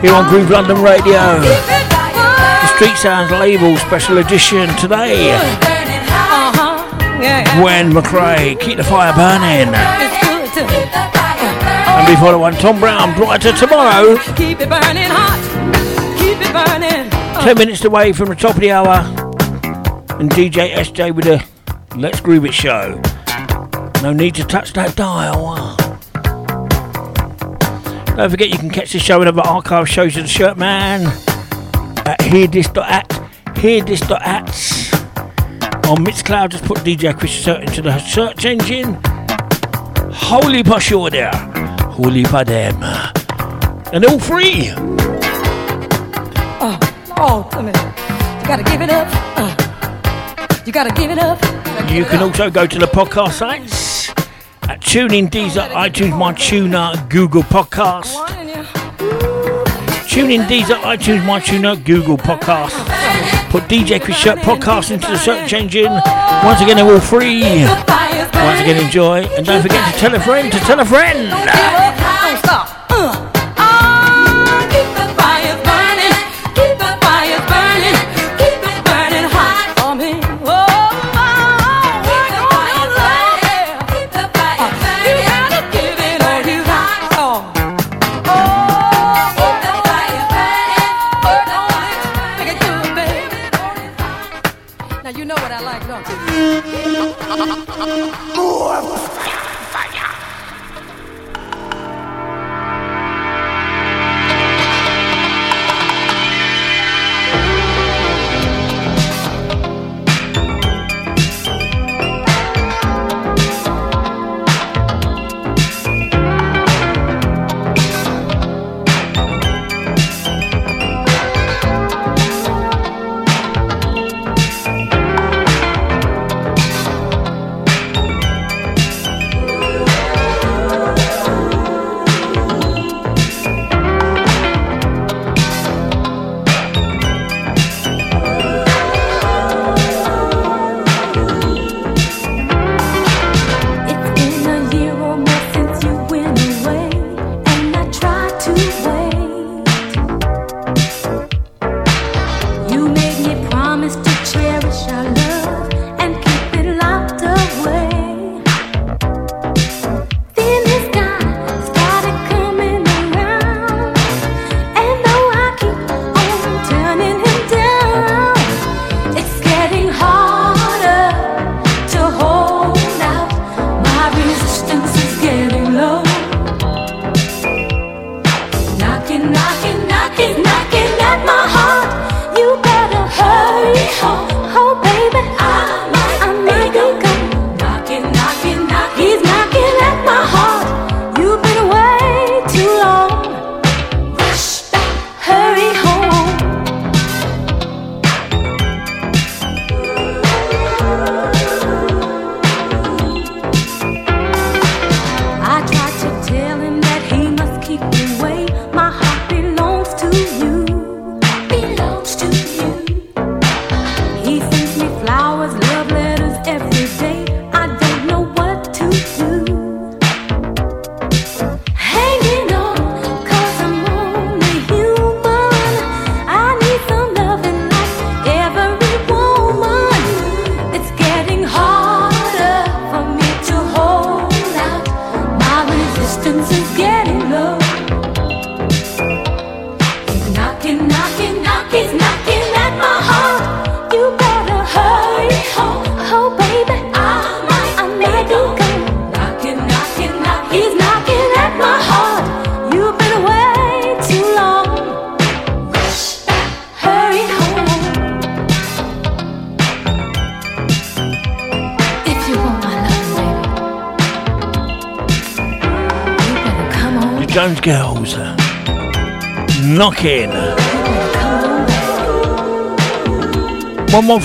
here on Groove London Radio. The Street Sounds label special edition today. Gwen McRae, keep the fire burning. It's good to And before the one, Tom Brown, brighter tomorrow. keep it burning hot. Keep it burning. Ten minutes away from the top of the hour. And DJ SJ with a Let's Groove It show. No need to touch that dial. Don't forget you can catch the show and other archive shows of the Shirt Man at hearthis.at, hearthis.at. On Mixcloud, just put DJ Chris Shirt into the search engine. Holy you there. Holy pa them. And all free. Oh, oh, a minute. You gotta give it up. Uh, you gotta give it up. You can also go to the podcast sites TuneIn, Deezer, iTunes, MyTuner, Google Podcast. TuneIn, Deezer, iTunes, MyTuner, Google Podcast. Put DJ Chris Shirt Podcast into the search engine. Once again, they're all free. Once again, enjoy. And don't forget to tell a friend to tell a friend.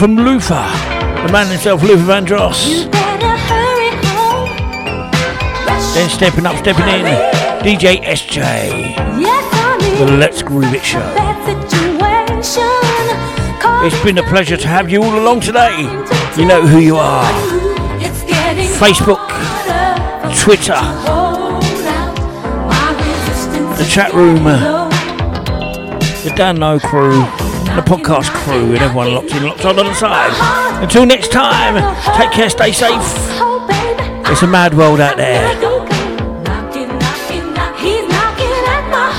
From Luther, the man himself, Luther Vandross. Then stepping up, stepping in, DJ SJ. The Let's Groove It Show. It's been a pleasure to have you all along today. You know who you are. Facebook, Twitter, the chat room, the download crew, the podcast crew, and everyone locked in, locked on on the side. Until next time, take care, stay safe. It's a mad world out there.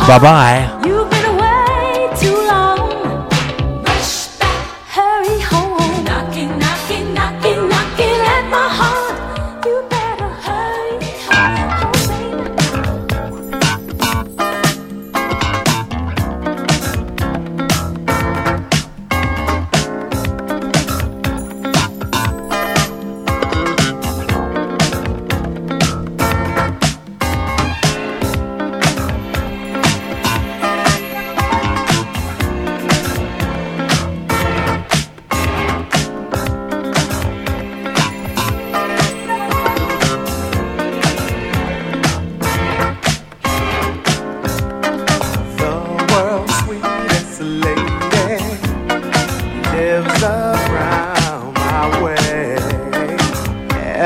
Bye bye.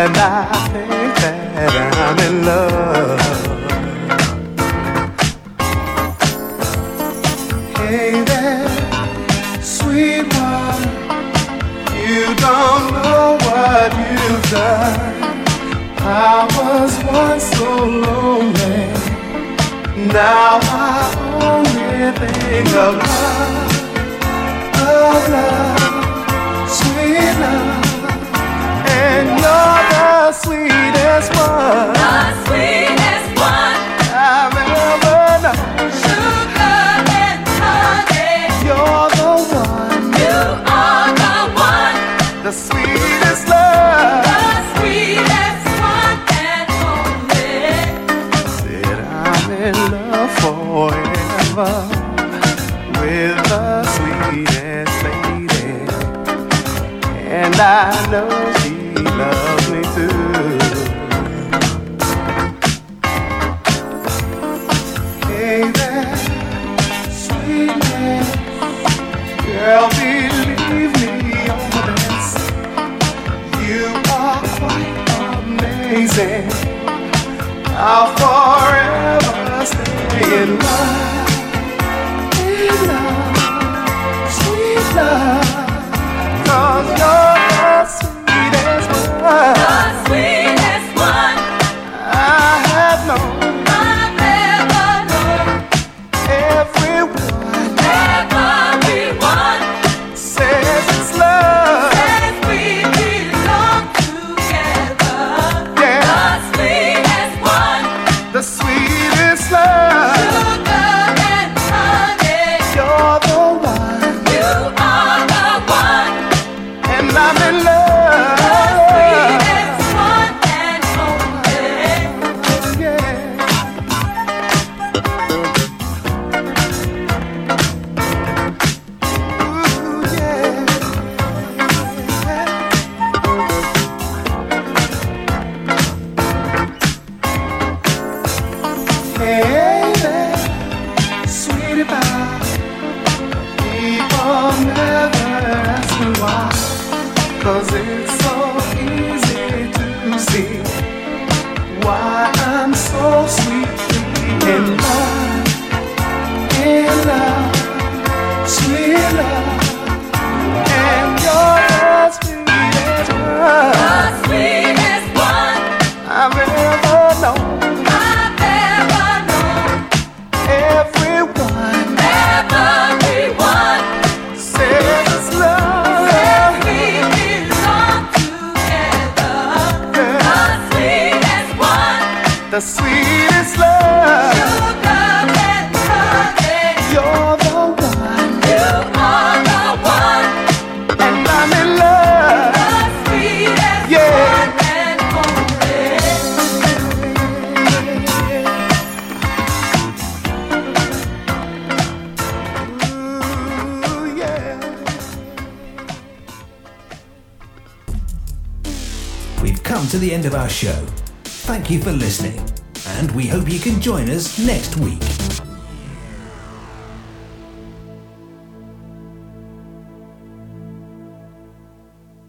And I think that I'm in love. Hey there, sweet one, you don't know what you've done. I was once so lonely. Now I only think of I know she loves me too. There, sweetness, girl, believe me on this. You are quite amazing. I'll forever stay in love,